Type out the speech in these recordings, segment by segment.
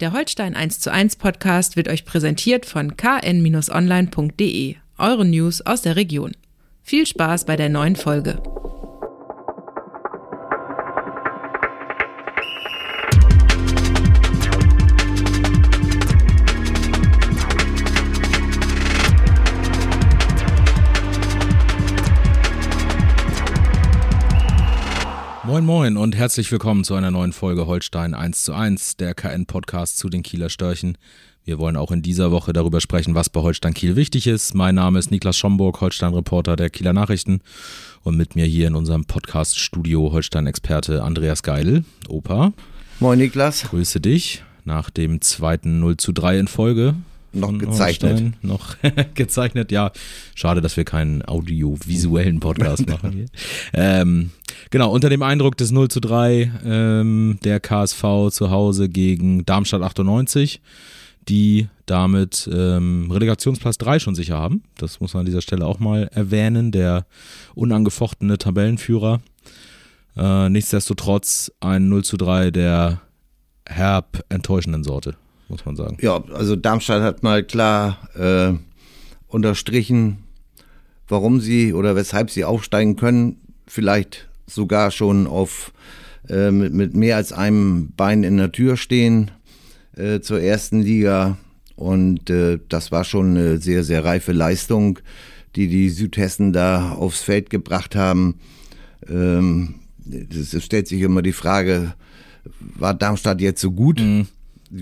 Der Holstein 1 zu 1 Podcast wird euch präsentiert von kn-online.de, eure News aus der Region. Viel Spaß bei der neuen Folge. Moin Moin und herzlich willkommen zu einer neuen Folge Holstein 1 zu 1, der KN-Podcast zu den Kieler Störchen. Wir wollen auch in dieser Woche darüber sprechen, was bei Holstein Kiel wichtig ist. Mein Name ist Niklas Schomburg, Holstein-Reporter der Kieler Nachrichten. Und mit mir hier in unserem Podcast-Studio Holstein-Experte Andreas Geil. Opa. Moin Niklas. Grüße dich nach dem zweiten 0 zu 3 in Folge noch gezeichnet. Holstein, noch gezeichnet, ja. Schade, dass wir keinen audiovisuellen Podcast machen hier. Ähm, genau, unter dem Eindruck des 0 zu 3 ähm, der KSV zu Hause gegen Darmstadt 98, die damit ähm, Relegationsplatz 3 schon sicher haben. Das muss man an dieser Stelle auch mal erwähnen, der unangefochtene Tabellenführer. Äh, nichtsdestotrotz ein 0 zu 3 der herb enttäuschenden Sorte muss man sagen. Ja, also Darmstadt hat mal klar äh, unterstrichen, warum sie oder weshalb sie aufsteigen können. Vielleicht sogar schon auf äh, mit, mit, mehr als einem Bein in der Tür stehen äh, zur ersten Liga. Und äh, das war schon eine sehr, sehr reife Leistung, die die Südhessen da aufs Feld gebracht haben. Ähm, es stellt sich immer die Frage, war Darmstadt jetzt so gut? Mhm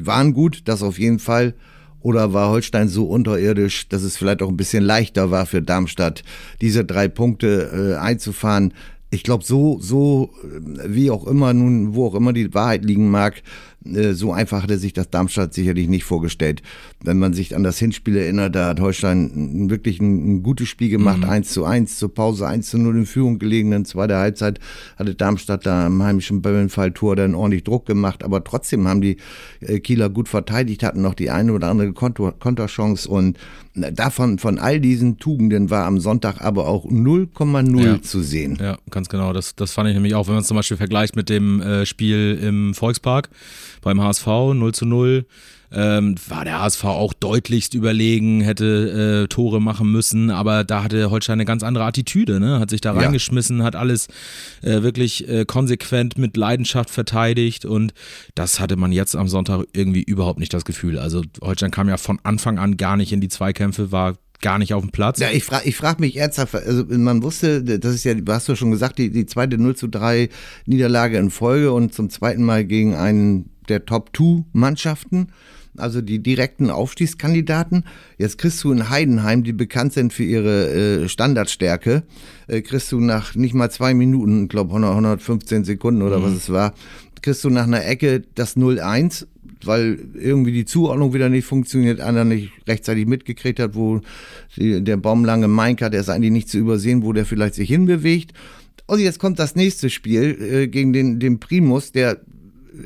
waren gut, das auf jeden Fall. Oder war Holstein so unterirdisch, dass es vielleicht auch ein bisschen leichter war für Darmstadt, diese drei Punkte äh, einzufahren? Ich glaube, so, so, äh, wie auch immer nun, wo auch immer die Wahrheit liegen mag, so einfach hat er sich das Darmstadt sicherlich nicht vorgestellt. Wenn man sich an das Hinspiel erinnert, da hat Holstein wirklich ein, ein gutes Spiel gemacht, mhm. 1 zu 1, zur Pause 1 zu 0 in Führung gelegen. In zweiter Halbzeit hatte Darmstadt da im heimischen Böllenfalltor dann ordentlich Druck gemacht, aber trotzdem haben die äh, Kieler gut verteidigt, hatten noch die eine oder andere Konter Konterchance und äh, davon, von all diesen Tugenden war am Sonntag aber auch 0,0 ja. zu sehen. Ja, ganz genau. Das, das fand ich nämlich auch, wenn man es zum Beispiel vergleicht mit dem äh, Spiel im Volkspark beim HSV 0 zu 0. Ähm, war der HSV auch deutlichst überlegen, hätte äh, Tore machen müssen, aber da hatte Holstein eine ganz andere Attitüde, ne? hat sich da reingeschmissen, ja. hat alles äh, wirklich äh, konsequent mit Leidenschaft verteidigt und das hatte man jetzt am Sonntag irgendwie überhaupt nicht das Gefühl. Also Holstein kam ja von Anfang an gar nicht in die Zweikämpfe, war gar nicht auf dem Platz. Ja, ich frage ich frag mich ernsthaft, also man wusste, das ist ja, hast du schon gesagt, die, die zweite 0 zu 3 Niederlage in Folge und zum zweiten Mal gegen einen der Top-2-Mannschaften, also die direkten Aufstiegskandidaten. Jetzt kriegst du in Heidenheim, die bekannt sind für ihre äh, Standardstärke, äh, kriegst du nach nicht mal zwei Minuten, ich glaube 115 Sekunden oder mhm. was es war, kriegst du nach einer Ecke das 0-1 weil irgendwie die Zuordnung wieder nicht funktioniert, einer nicht rechtzeitig mitgekriegt hat, wo die, der baumlange Meinker, der ist eigentlich nicht zu übersehen, wo der vielleicht sich hinbewegt. Und jetzt kommt das nächste Spiel äh, gegen den, den Primus, der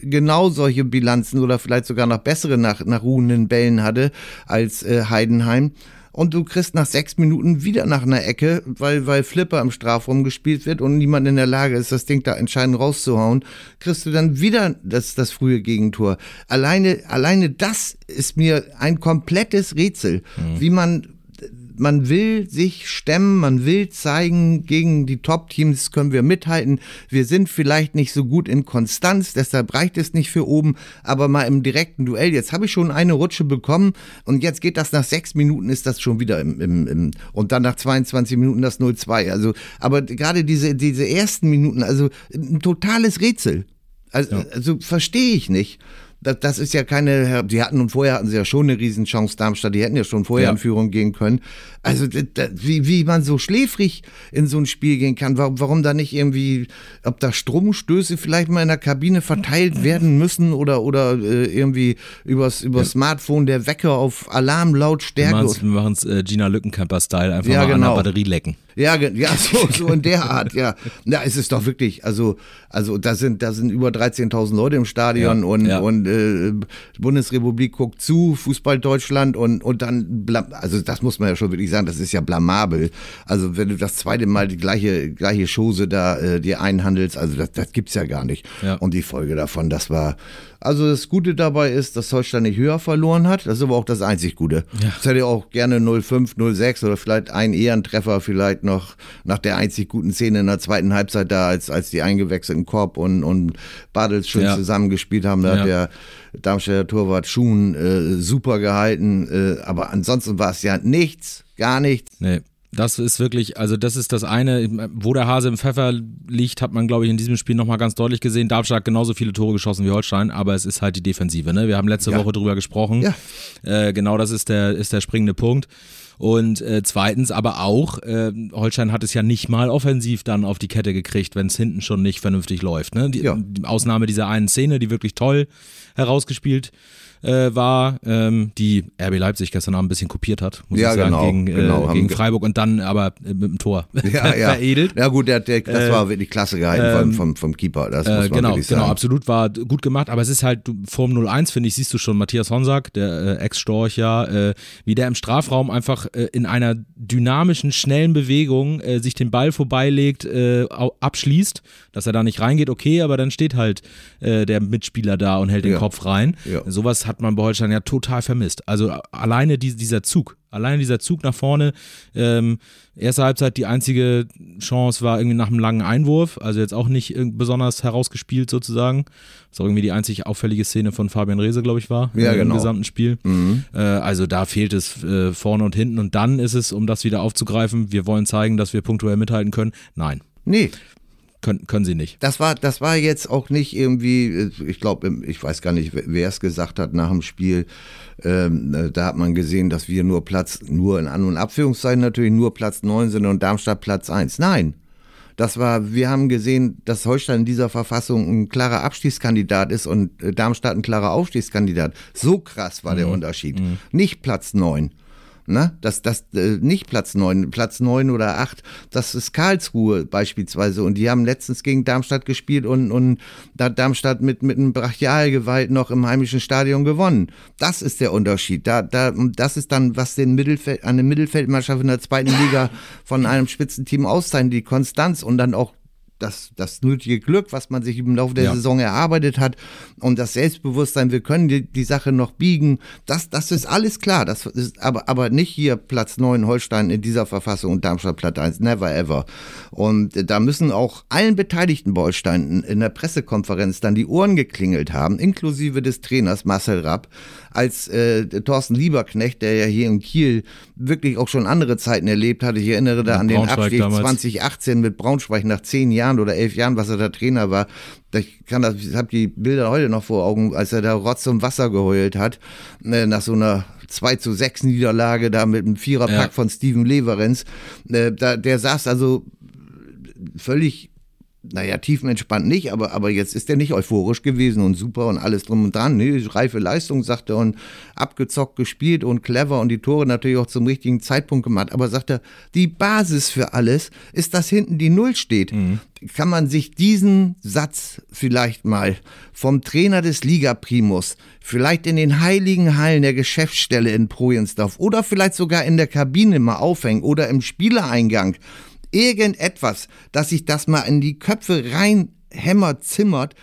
genau solche Bilanzen oder vielleicht sogar noch bessere nach, nach ruhenden Bällen hatte als äh, Heidenheim. Und du kriegst nach sechs Minuten wieder nach einer Ecke, weil, weil Flipper im Strafraum gespielt wird und niemand in der Lage ist, das Ding da entscheidend rauszuhauen, kriegst du dann wieder das, das frühe Gegentor. Alleine, alleine das ist mir ein komplettes Rätsel, mhm. wie man man will sich stemmen, man will zeigen, gegen die Top-Teams können wir mithalten. Wir sind vielleicht nicht so gut in Konstanz, deshalb reicht es nicht für oben, aber mal im direkten Duell. Jetzt habe ich schon eine Rutsche bekommen und jetzt geht das nach sechs Minuten, ist das schon wieder im, im, im und dann nach 22 Minuten das 0-2. Also, aber gerade diese, diese ersten Minuten, also ein totales Rätsel. Also, ja. also verstehe ich nicht das, das ist ja keine, die hatten und vorher hatten sie ja schon eine Riesenchance, Darmstadt, die hätten ja schon vorher ja. in Führung gehen können. Also das, wie, wie man so schläfrig in so ein Spiel gehen kann, warum, warum da nicht irgendwie, ob da Stromstöße vielleicht mal in der Kabine verteilt werden müssen oder, oder äh, irgendwie übers, übers ja. Smartphone der Wecker auf Alarmlautstärke. Wir machen es äh, Gina Lückenkämper-Style, einfach ja, mal genau. an der Batterie lecken. Ja, ja, so, so in der Art, ja. Ja, es ist doch wirklich, also, also da sind, da sind über 13.000 Leute im Stadion Ja, und, ja. und äh, Bundesrepublik guckt zu, Fußball Deutschland und, und dann, also das muss man ja schon wirklich sagen, das ist ja blamabel. Also wenn du das zweite Mal die gleiche, gleiche Chose da äh, dir einhandelst, also das, das gibt's ja gar nicht. Ja. Und die Folge davon, das war, also das Gute dabei ist, dass Holstein nicht höher verloren hat, das ist aber auch das einzig Gute. Ja. Das hätte auch gerne 05, 06 oder vielleicht ein Ehrentreffer vielleicht noch nach der einzig guten Szene in der zweiten Halbzeit da, als, als die eingewechselten Korb und, und Bartels schön Ja. zusammengespielt haben. Da Ja. hat der Darmstädter Torwart Schuhen äh, super gehalten. Äh, aber ansonsten war es ja nichts, gar nichts. Nee. Das ist wirklich, also das ist das eine, wo der Hase im Pfeffer liegt, hat man, glaube ich, in diesem Spiel nochmal ganz deutlich gesehen. Darmstadt hat genauso viele Tore geschossen wie Holstein, aber es ist halt die Defensive. Ne? Wir haben letzte Ja. Woche drüber gesprochen. Ja. Äh, genau das ist der, ist der springende Punkt. Und äh, zweitens aber auch, äh, Holstein hat es ja nicht mal offensiv dann auf die Kette gekriegt, wenn es hinten schon nicht vernünftig läuft. Ne? Die, Ja. die Ausnahme dieser einen Szene, die wirklich toll herausgespielt äh, war, ähm, die RB Leipzig gestern Abend ein bisschen kopiert hat, muss Ja, ich sagen, genau, gegen, äh, genau, gegen ge- Freiburg und dann aber äh, mit dem Tor Ja, ja. veredelt. Ja gut, der, der, das war wirklich klasse gehalten vom, vom, vom Keeper. Das muss Äh, man genau, wirklich genau, sagen. absolut war gut gemacht, aber es ist halt, vorm 0-1, finde ich, siehst du schon Matthias Honsack, der äh, Ex-Storch ja, äh, wie der im Strafraum einfach äh, in einer dynamischen, schnellen Bewegung äh, sich den Ball vorbeilegt, äh, abschließt, dass er da nicht reingeht, okay, aber dann steht halt äh, der Mitspieler da und hält den Ja. Kopf rein. Ja. Sowas hat man bei Holstein ja total vermisst. Also a- alleine die, dieser Zug, alleine dieser Zug nach vorne, ähm, erste Halbzeit die einzige Chance war irgendwie nach einem langen Einwurf, also jetzt auch nicht besonders herausgespielt sozusagen. Was auch irgendwie die einzig auffällige Szene von Fabian Reese, glaube ich, war Ja, äh, im genau. gesamten Spiel. Äh, also da fehlt es äh, vorne und hinten und dann ist es, um das wieder aufzugreifen, wir wollen zeigen, dass wir punktuell mithalten können. Nein, Nee, können, können sie nicht. das war, das war jetzt auch nicht irgendwie, ich glaube, ich weiß gar nicht, wer- es gesagt hat nach dem Spiel. Ähm, äh, da hat man gesehen, dass wir nur Platz, nur in An- und Abführungszeichen natürlich nur Platz 9 sind und Darmstadt Platz 1. Nein. Das war, wir haben gesehen, dass Holstein in dieser Verfassung ein klarer Abstiegskandidat ist und äh, Darmstadt ein klarer Aufstiegskandidat. So krass war der Unterschied. Nicht Platz 9. Ne? Das, das, äh, nicht Platz 9, Platz 9 oder 8, das ist Karlsruhe beispielsweise. Und die haben letztens gegen Darmstadt gespielt und, und da hat Darmstadt mit, mit einem Brachialgewalt noch im heimischen Stadion gewonnen. Das ist der Unterschied. Da, da, das ist dann, was den Mittelfeld, eine Mittelfeldmannschaft in der zweiten Liga von einem Spitzenteam auszeichnet, die Konstanz und dann auch das, das nötige Glück, was man sich im Laufe der Ja. Saison erarbeitet hat und das Selbstbewusstsein, wir können die, die Sache noch biegen, das, das ist alles klar. Das ist aber, aber nicht hier Platz 9 Holstein in dieser Verfassung und Darmstadt Platz 1, never ever. Und da müssen auch allen Beteiligten bei Holstein in, der Pressekonferenz dann die Ohren geklingelt haben, inklusive des Trainers Marcel Rapp, als äh, Thorsten Lieberknecht, der ja hier in Kiel wirklich auch schon andere Zeiten erlebt hatte. Ich erinnere da an den Abstieg damals. 2018 mit Braunschweig nach zehn Jahren oder elf Jahren, was er da Trainer war. Ich kann das, ich habe die Bilder heute noch vor Augen, als er da Rotz und Wasser geheult hat, äh, nach so einer 2 zu 6 Niederlage da mit einem Viererpack Ja. von Steven Leverenz. Da, der saß also völlig naja, tiefenentspannt nicht, aber, aber jetzt ist er nicht euphorisch gewesen und super und alles drum und dran. Nee, reife Leistung, sagt er, und abgezockt gespielt und clever und die Tore natürlich auch zum richtigen Zeitpunkt gemacht. Aber sagt er, die Basis für alles ist, dass hinten die Null steht. Kann man sich diesen Satz vielleicht mal vom Trainer des Liga-Primus, vielleicht in den heiligen Hallen der Geschäftsstelle in Projensdorf oder vielleicht sogar in der Kabine mal aufhängen oder im Spielereingang irgendetwas, dass sich das mal in die Köpfe rein hämmert, zimmert,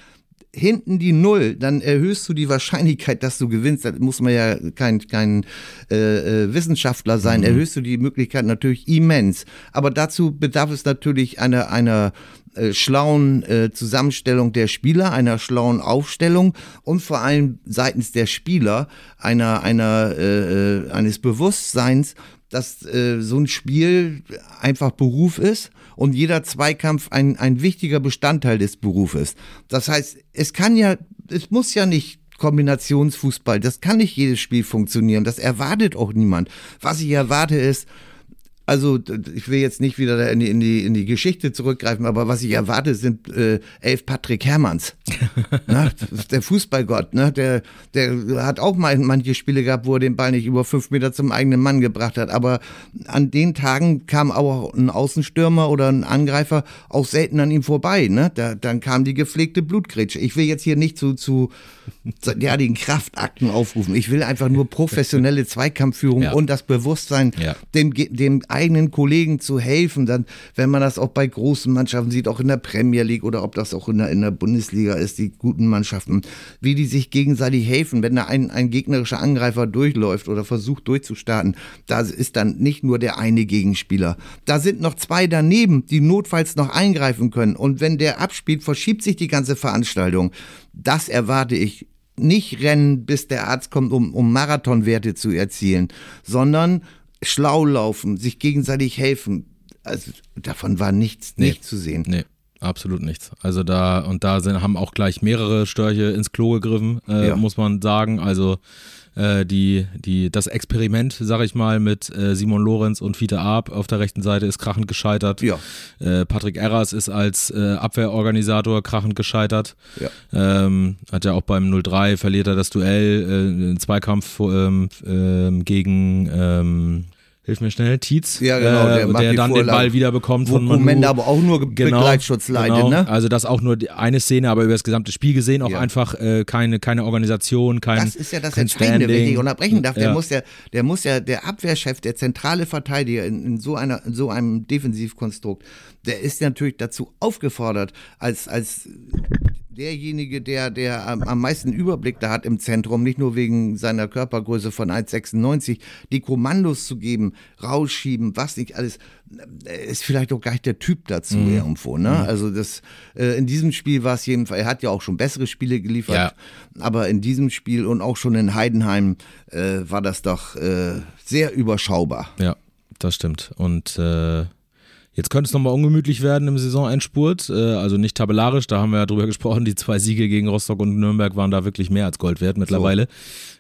hinten die Null, dann erhöhst du die Wahrscheinlichkeit, dass du gewinnst. Da muss man ja kein, kein äh, äh, Wissenschaftler sein, erhöhst du die Möglichkeit natürlich immens. Aber dazu bedarf es natürlich einer, einer äh, schlauen äh, Zusammenstellung der Spieler, einer schlauen Aufstellung und vor allem seitens der Spieler einer, einer, äh, äh, eines Bewusstseins, dass äh, so ein Spiel einfach Beruf ist und jeder Zweikampf ein, ein wichtiger Bestandteil des Berufes. Das heißt, es kann ja, es muss ja nicht Kombinationsfußball, das kann nicht jedes Spiel funktionieren, das erwartet auch niemand. Was ich erwarte ist, Also ich will jetzt nicht wieder in die, in die, in die Geschichte zurückgreifen, aber was ich erwarte, sind äh, elf Patrick Hermanns. Na, der Fußballgott, ne? der, der hat auch mal manche Spiele gehabt, wo er den Ball nicht über fünf Meter zum eigenen Mann gebracht hat. Aber an den Tagen kam auch ein Außenstürmer oder ein Angreifer auch selten an ihm vorbei. Ne? Da, dann kam die gepflegte Blutgrätsche. Ich will jetzt hier nicht zu, zu derartigen Kraftakten aufrufen. Ich will einfach nur professionelle Zweikampfführung ja. und das Bewusstsein, ja. dem, dem eigenen Kollegen zu helfen, dann, wenn man das auch bei großen Mannschaften sieht, auch in der Premier League oder ob das auch in der, in der Bundesliga ist, die guten Mannschaften, wie die sich gegenseitig helfen, wenn da ein, ein gegnerischer Angreifer durchläuft oder versucht durchzustarten, da ist dann nicht nur der eine Gegenspieler. Da sind noch zwei daneben, die notfalls noch eingreifen können. Und wenn der abspielt, verschiebt sich die ganze Veranstaltung. Das erwarte ich nicht rennen, bis der Arzt kommt, um, um Marathonwerte zu erzielen, sondern schlau laufen, sich gegenseitig helfen. Also davon war nichts, nee, nicht zu sehen. Nee. Absolut nichts. Also da und da sind, haben auch gleich mehrere Störche ins Klo gegriffen, äh, ja. muss man sagen. Also äh, die, die, das Experiment, sag ich mal, mit äh, Simon Lorenz und Fiete Arp auf der rechten Seite ist krachend gescheitert. Ja. Äh, Patrick Erras ist als äh, Abwehrorganisator krachend gescheitert. Ja. Ähm, hat ja auch beim 0-3 verliert er das Duell, äh, einen Zweikampf ähm, ähm, gegen ähm, hilf mir schnell, Tietz, ja, genau, der, äh, der dann Vorlage. den Ball wieder bekommt von Manu. Moment aber auch nur genau, Begleitschutz leidet, genau. ne? Also das auch nur eine Szene, aber über das gesamte Spiel gesehen auch ja. einfach äh, keine, keine Organisation, kein Das ist ja das Entscheidende, wenn ich unterbrechen darf. Der ja. muss ja, der muss ja, der Abwehrchef, der zentrale Verteidiger in, in so einer, in so einem Defensivkonstrukt, der ist natürlich dazu aufgefordert, als, als derjenige, der, der am, am meisten Überblick da hat im Zentrum, nicht nur wegen seiner Körpergröße von 1,96, die Kommandos zu geben, rausschieben, was nicht alles, äh, ist vielleicht auch gar nicht der Typ dazu mhm. irgendwo. Ne? Mhm. Also das, äh, in diesem Spiel war es jedenfalls, er hat ja auch schon bessere Spiele geliefert, ja. aber in diesem Spiel und auch schon in Heidenheim äh, war das doch äh, sehr überschaubar. Ja, das stimmt. Und äh Jetzt könnte es nochmal ungemütlich werden im Saisonendspurt. Äh, also nicht tabellarisch, da haben wir ja drüber gesprochen. Die zwei Siege gegen Rostock und Nürnberg waren da wirklich mehr als Gold wert mittlerweile.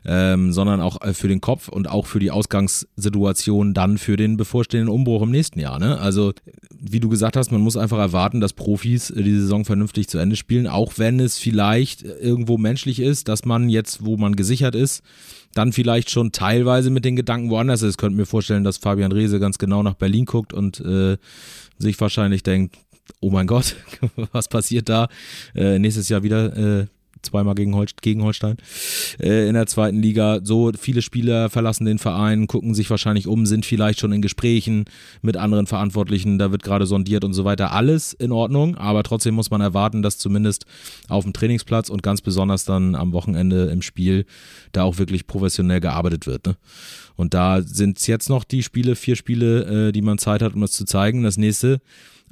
So. Ähm, sondern auch äh, für den Kopf und auch für die Ausgangssituation dann für den bevorstehenden Umbruch im nächsten Jahr. Ne? Also, wie du gesagt hast, man muss einfach erwarten, dass Profis äh, die Saison vernünftig zu Ende spielen, auch wenn es vielleicht irgendwo menschlich ist, dass man jetzt, wo man gesichert ist, dann vielleicht schon teilweise mit den Gedanken woanders ist. Könnt mir vorstellen, dass Fabian Reese ganz genau nach Berlin guckt und äh, sich wahrscheinlich denkt, oh mein Gott, was passiert da? Äh, nächstes Jahr wieder äh, zweimal gegen, Hol gegen Holstein äh, in der zweiten Liga. So viele Spieler verlassen den Verein, gucken sich wahrscheinlich um, sind vielleicht schon in Gesprächen mit anderen Verantwortlichen, da wird gerade sondiert und so weiter. Alles in Ordnung, aber trotzdem muss man erwarten, dass zumindest auf dem Trainingsplatz und ganz besonders dann am Wochenende im Spiel da auch wirklich professionell gearbeitet wird. Ne? Und da sind es jetzt noch die Spiele, vier Spiele, äh, die man Zeit hat, um das zu zeigen. Das nächste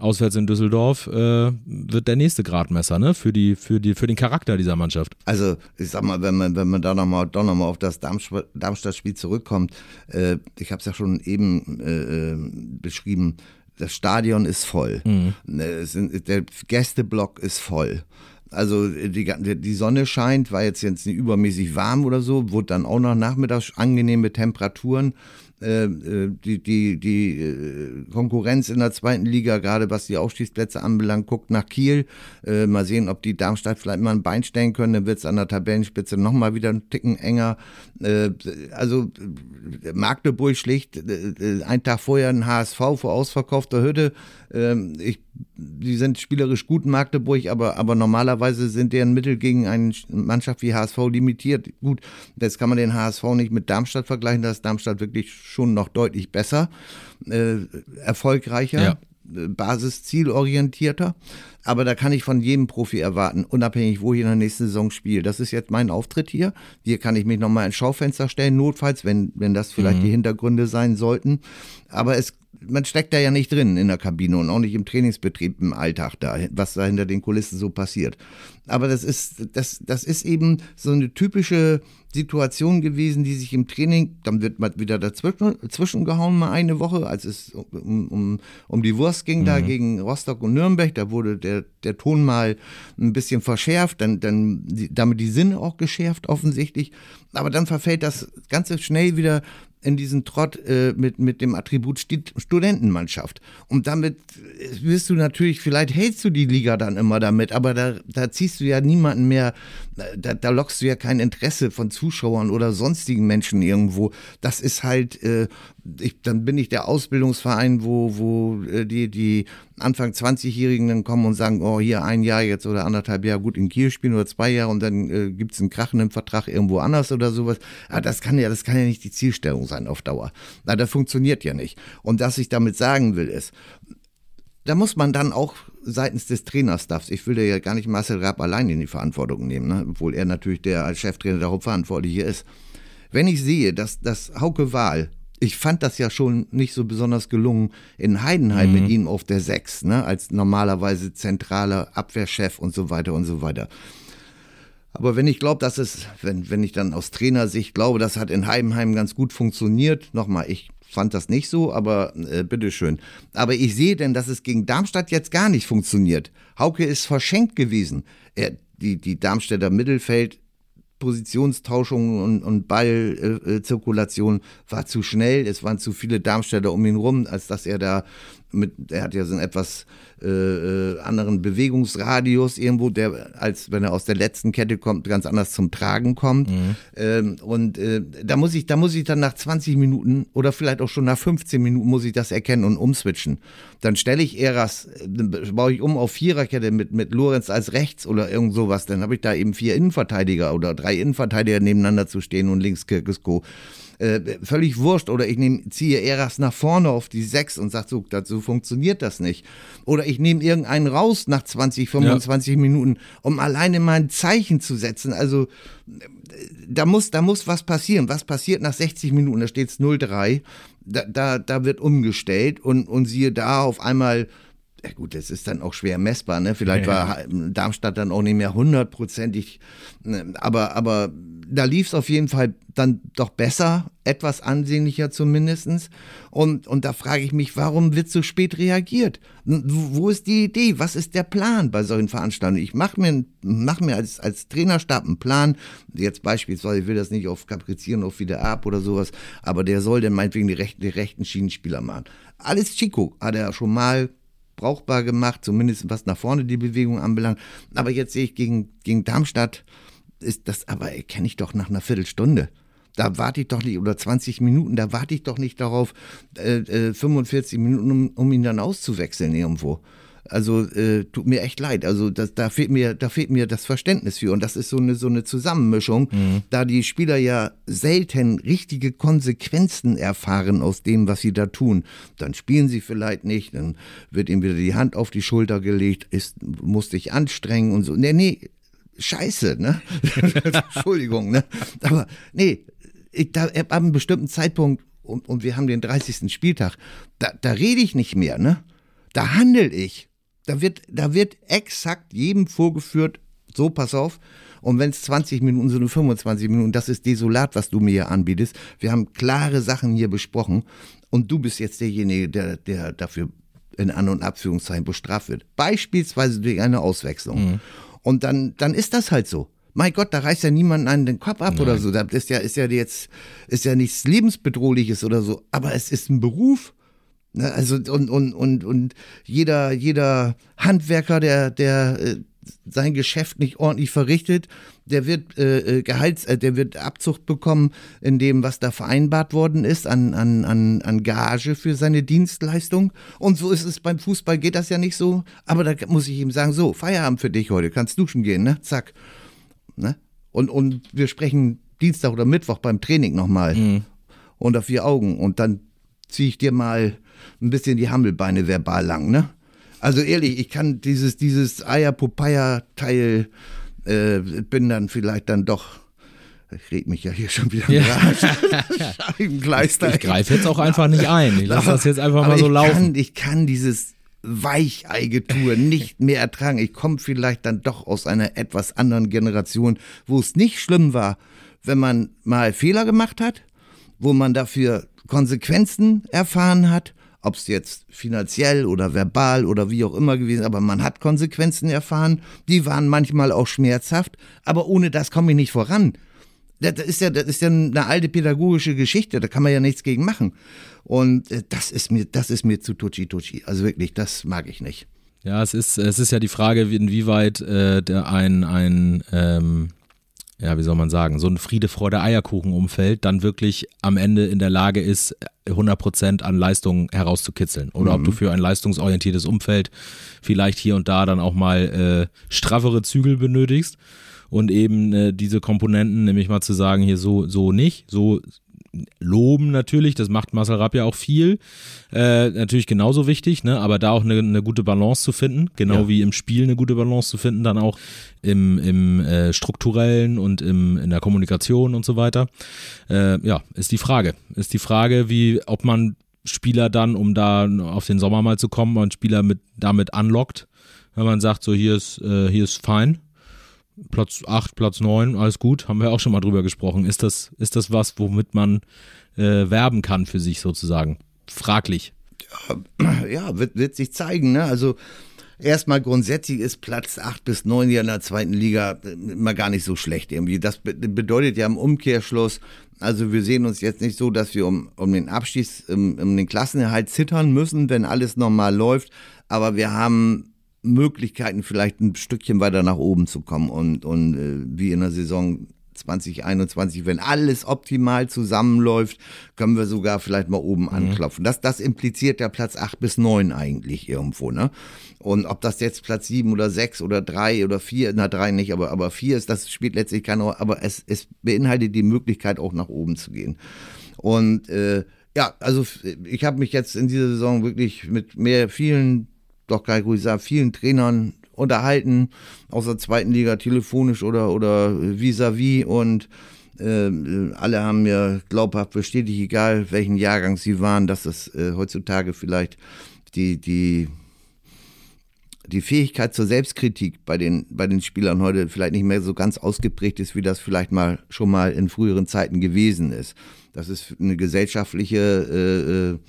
auswärts in Düsseldorf äh, wird der nächste Gradmesser ne? für, die, für, die, für den Charakter dieser Mannschaft. Also ich sag mal, wenn man, wenn man da nochmal noch mal auf das Darmstadt-Spiel zurückkommt, äh, ich habe es ja schon eben äh, äh, beschrieben, das Stadion ist voll, mhm. Ne, der Gästeblock ist voll. Also die, die Sonne scheint, war jetzt, jetzt nicht übermäßig warm oder so, wurde dann auch noch nachmittags angenehme Temperaturen. Äh, äh, die, die, die äh, Konkurrenz in der zweiten Liga, gerade was die Aufstiegsplätze anbelangt, guckt nach Kiel. mal sehen, ob die Darmstadt vielleicht mal ein Bein stellen können. Dann wird es an der Tabellenspitze nochmal wieder ein Ticken enger. also Magdeburg schlicht, ein Tag vorher ein HSV vor ausverkaufter Hütte. Ähm, ich, die sind spielerisch gut in Magdeburg, aber, aber normalerweise sind deren Mittel gegen eine Mannschaft wie HSV limitiert. Gut, jetzt kann man den HSV nicht mit Darmstadt vergleichen, da ist Darmstadt wirklich schon noch deutlich besser, äh, erfolgreicher. Ja. Äh, Basiszielorientierter. Aber da kann ich von jedem Profi erwarten, unabhängig, wo ich in der nächsten Saison spiele. Das ist jetzt mein Auftritt hier. Hier kann ich mich nochmal ins Schaufenster stellen, notfalls, wenn, wenn das vielleicht mhm. die Hintergründe sein sollten. Aber es man steckt da ja nicht drin in der Kabine und auch nicht im Trainingsbetrieb im Alltag da, was da hinter den Kulissen so passiert. Aber das ist, das, das ist eben so eine typische Situation gewesen, die sich im Training, dann wird man wieder dazwischen, dazwischen gehauen, mal eine Woche, als es um, um, um die Wurst ging, mhm. da gegen Rostock und Nürnberg, da wurde der, der Ton mal ein bisschen verschärft, dann, dann damit die Sinne auch geschärft offensichtlich. Aber dann verfällt das Ganze schnell wieder in diesen Trott äh, mit, mit dem Attribut St Studentenmannschaft. Und damit äh, wirst du natürlich, vielleicht hältst du die Liga dann immer damit, aber da, da ziehst du ja niemanden mehr, da, da lockst du ja kein Interesse von Zuschauern oder sonstigen Menschen irgendwo. Das ist halt, äh, ich, dann bin ich der Ausbildungsverein, wo, wo äh, die, die Anfang 20-Jährigen dann kommen und sagen, oh, hier ein Jahr jetzt oder anderthalb Jahre gut in Kiel spielen oder zwei Jahre und dann äh, gibt es einen krachenden Vertrag irgendwo anders oder sowas. Ah, das kann ja, das kann ja nicht die Zielstellung sein auf Dauer. Na, das funktioniert ja nicht. Und was ich damit sagen will, ist, da muss man dann auch seitens des Trainerstaffs, ich will ja gar nicht Marcel Rapp allein in die Verantwortung nehmen, ne? obwohl er natürlich der als Cheftrainer der Hauptverantwortliche ist. Wenn ich sehe, dass, dass Hauke Wahl ich fand das ja schon nicht so besonders gelungen in Heidenheim mhm. mit ihm auf der Sechs, ne, als normalerweise zentraler Abwehrchef und so weiter und so weiter. Aber wenn ich glaube, dass es, wenn, wenn ich dann aus Trainersicht glaube, das hat in Heidenheim ganz gut funktioniert, nochmal, ich fand das nicht so, aber äh, bitteschön. Aber ich sehe denn, dass es gegen Darmstadt jetzt gar nicht funktioniert. Hauke ist verschenkt gewesen. Er, die, die Darmstädter Mittelfeld Positionstauschung und, und Ballzirkulation äh, war zu schnell. Es waren zu viele Darmstädter um ihn rum, als dass er da mit, er hat ja so einen etwas äh, äh, anderen Bewegungsradius irgendwo, der, als wenn er aus der letzten Kette kommt, ganz anders zum Tragen kommt. Mhm. Ähm, und äh, da muss ich, da muss ich dann nach 20 Minuten oder vielleicht auch schon nach 15 Minuten muss ich das erkennen und umswitchen. Dann stelle ich Eras, dann baue ich um auf Viererkette mit, mit Lorenz als rechts oder irgend sowas. Dann habe ich da eben vier Innenverteidiger oder drei Innenverteidiger nebeneinander zu stehen und links Kirkesko äh, völlig wurscht. Oder ich nehm, ziehe Eras nach vorne auf die 6 und sage, so, so funktioniert das nicht. Oder ich nehme irgendeinen raus nach 20, 25 ja. Minuten, um alleine mal ein Zeichen zu setzen. Also da muss, da muss was passieren. Was passiert nach 60 Minuten? Da steht es 0-3. Da, da, da wird umgestellt und, und siehe da auf einmal ja gut, das ist dann auch schwer messbar, ne? Vielleicht ja, war Darmstadt dann auch nicht mehr hundertprozentig, ne? aber, aber da lief es auf jeden Fall dann doch besser, etwas ansehnlicher zumindest. Und, und da frage ich mich, warum wird so spät reagiert? Wo ist die Idee? Was ist der Plan bei solchen Veranstaltungen? Ich mache mir, mach mir als, als Trainerstab einen Plan, jetzt beispielsweise, ich will das nicht auf kaprizieren, auf wieder ab oder sowas, aber der soll dann meinetwegen die rechten, die rechten Schienenspieler machen. Alles Chico hat er schon mal brauchbar gemacht, zumindest was nach vorne die Bewegung anbelangt. Aber jetzt sehe ich gegen, gegen Darmstadt, ist das aber kenne ich doch nach einer Viertelstunde. Da warte ich doch nicht, oder 20 Minuten, da warte ich doch nicht darauf, äh, äh, 45 Minuten, um, um ihn dann auszuwechseln irgendwo. Also äh, tut mir echt leid. Also das, da fehlt mir, da fehlt mir das Verständnis für. Und das ist so eine so eine Zusammenmischung, mhm. da die Spieler ja selten richtige Konsequenzen erfahren aus dem, was sie da tun. Dann spielen sie vielleicht nicht, dann wird ihnen wieder die Hand auf die Schulter gelegt, ist, muss dich anstrengen und so. Nee, nee, scheiße, ne? Entschuldigung, ne? Aber nee, ich, da, ab einem bestimmten Zeitpunkt, und, und wir haben den 30. Spieltag, da, da rede ich nicht mehr, ne? Da handel ich. Da wird, da wird exakt jedem vorgeführt, so pass auf. Und wenn es 20 Minuten sind und 25 Minuten, das ist desolat, was du mir hier anbietest. Wir haben klare Sachen hier besprochen. Und du bist jetzt derjenige, der, der dafür in An- und Abführungszeichen bestraft wird. Beispielsweise durch eine Auswechslung. Mhm. Und dann, dann ist das halt so. Mein Gott, da reißt ja niemand an den Kopf ab Nein. oder so. Das ist ja, ist ja jetzt, ist ja nichts lebensbedrohliches oder so. Aber es ist ein Beruf. Ne? Also, und, und, und, und jeder, jeder Handwerker, der, der äh, sein Geschäft nicht ordentlich verrichtet, der wird äh, äh, Gehalts, äh, der wird Abzucht bekommen in dem, was da vereinbart worden ist an, an, an, an Gage für seine Dienstleistung. Und so ist es beim Fußball, geht das ja nicht so. Aber da muss ich ihm sagen, so, Feierabend für dich heute, kannst duschen gehen, ne? Zack. Ne? Und, und wir sprechen Dienstag oder Mittwoch beim Training nochmal. Mhm. Unter vier Augen. Und dann ziehe ich dir mal ein bisschen die Hammelbeine verbal lang, ne? Also ehrlich, ich kann dieses, dieses Eier-Popeye-Teil, äh, bin dann vielleicht dann doch ich rede mich ja hier schon wieder ja. Scheibenkleister. Ich greife jetzt auch einfach nicht ein. Ich lasse das jetzt einfach mal so ich laufen. Kann, ich kann dieses Weicheigetue nicht mehr ertragen. Ich komme vielleicht dann doch aus einer etwas anderen Generation, wo es nicht schlimm war, wenn man mal Fehler gemacht hat, wo man dafür Konsequenzen erfahren hat ob es jetzt finanziell oder verbal oder wie auch immer gewesen, aber man hat Konsequenzen erfahren, die waren manchmal auch schmerzhaft, aber ohne das komme ich nicht voran. Das ist ja, das ist ja eine alte pädagogische Geschichte, da kann man ja nichts gegen machen. Und äh, das ist mir, das ist mir zu tutschi tutschi. Also wirklich, das mag ich nicht. Ja, es ist, es ist ja die Frage, inwieweit äh, ein, ein ähm, ja, wie soll man sagen, so ein Friede, Freude, Eierkuchen-Umfeld dann wirklich am Ende in der Lage ist, 100% an Leistung herauszukitzeln. Oder mhm. ob du für ein leistungsorientiertes Umfeld vielleicht hier und da dann auch mal äh, straffere Zügel benötigst und eben äh, diese Komponenten, nämlich mal zu sagen, hier so, so nicht, so loben natürlich, das macht Marcel Rapp ja auch viel, äh, natürlich genauso wichtig, ne? aber da auch eine, eine gute Balance zu finden, genau ja. wie im Spiel eine gute Balance zu finden, dann auch im, im äh, strukturellen und im, in der Kommunikation und so weiter. Äh, ja, ist die Frage. Ist die Frage, wie, ob man Spieler dann, um da auf den Sommer mal zu kommen, man Spieler mit, damit anlockt, wenn man sagt, so hier ist, äh, hier ist fein, Platz 8, Platz 9, alles gut, haben wir auch schon mal drüber gesprochen. Ist das, ist das was, womit man äh, werben kann für sich sozusagen? Fraglich. Ja, wird, wird sich zeigen. Ne? Also erstmal grundsätzlich ist Platz 8 bis 9 hier in der zweiten Liga immer gar nicht so schlecht irgendwie. Das bedeutet ja im Umkehrschluss, also wir sehen uns jetzt nicht so, dass wir um, um den Abschluss, um, um den Klassenerhalt zittern müssen, wenn alles normal läuft. Aber wir haben Möglichkeiten, vielleicht ein Stückchen weiter nach oben zu kommen und, und äh, wie in der Saison 2021, wenn alles optimal zusammenläuft, können wir sogar vielleicht mal oben mhm. anklopfen. Das, das impliziert ja Platz 8 bis 9 eigentlich irgendwo, ne? Und ob das jetzt Platz 7 oder 6 oder 3 oder 4, na 3 nicht, aber, aber 4 ist, das spielt letztlich keine Rolle, aber es, es beinhaltet die Möglichkeit auch nach oben zu gehen. Und äh, ja, also ich habe mich jetzt in dieser Saison wirklich mit mehr vielen doch ruhig sagen, vielen Trainern unterhalten, aus der zweiten Liga telefonisch oder, oder vis-à-vis -vis und äh, alle haben mir glaubhaft bestätigt, egal welchen Jahrgang sie waren, dass es äh, heutzutage vielleicht die, die, die Fähigkeit zur Selbstkritik bei den, bei den Spielern heute vielleicht nicht mehr so ganz ausgeprägt ist, wie das vielleicht mal schon mal in früheren Zeiten gewesen ist. Das ist eine gesellschaftliche äh, äh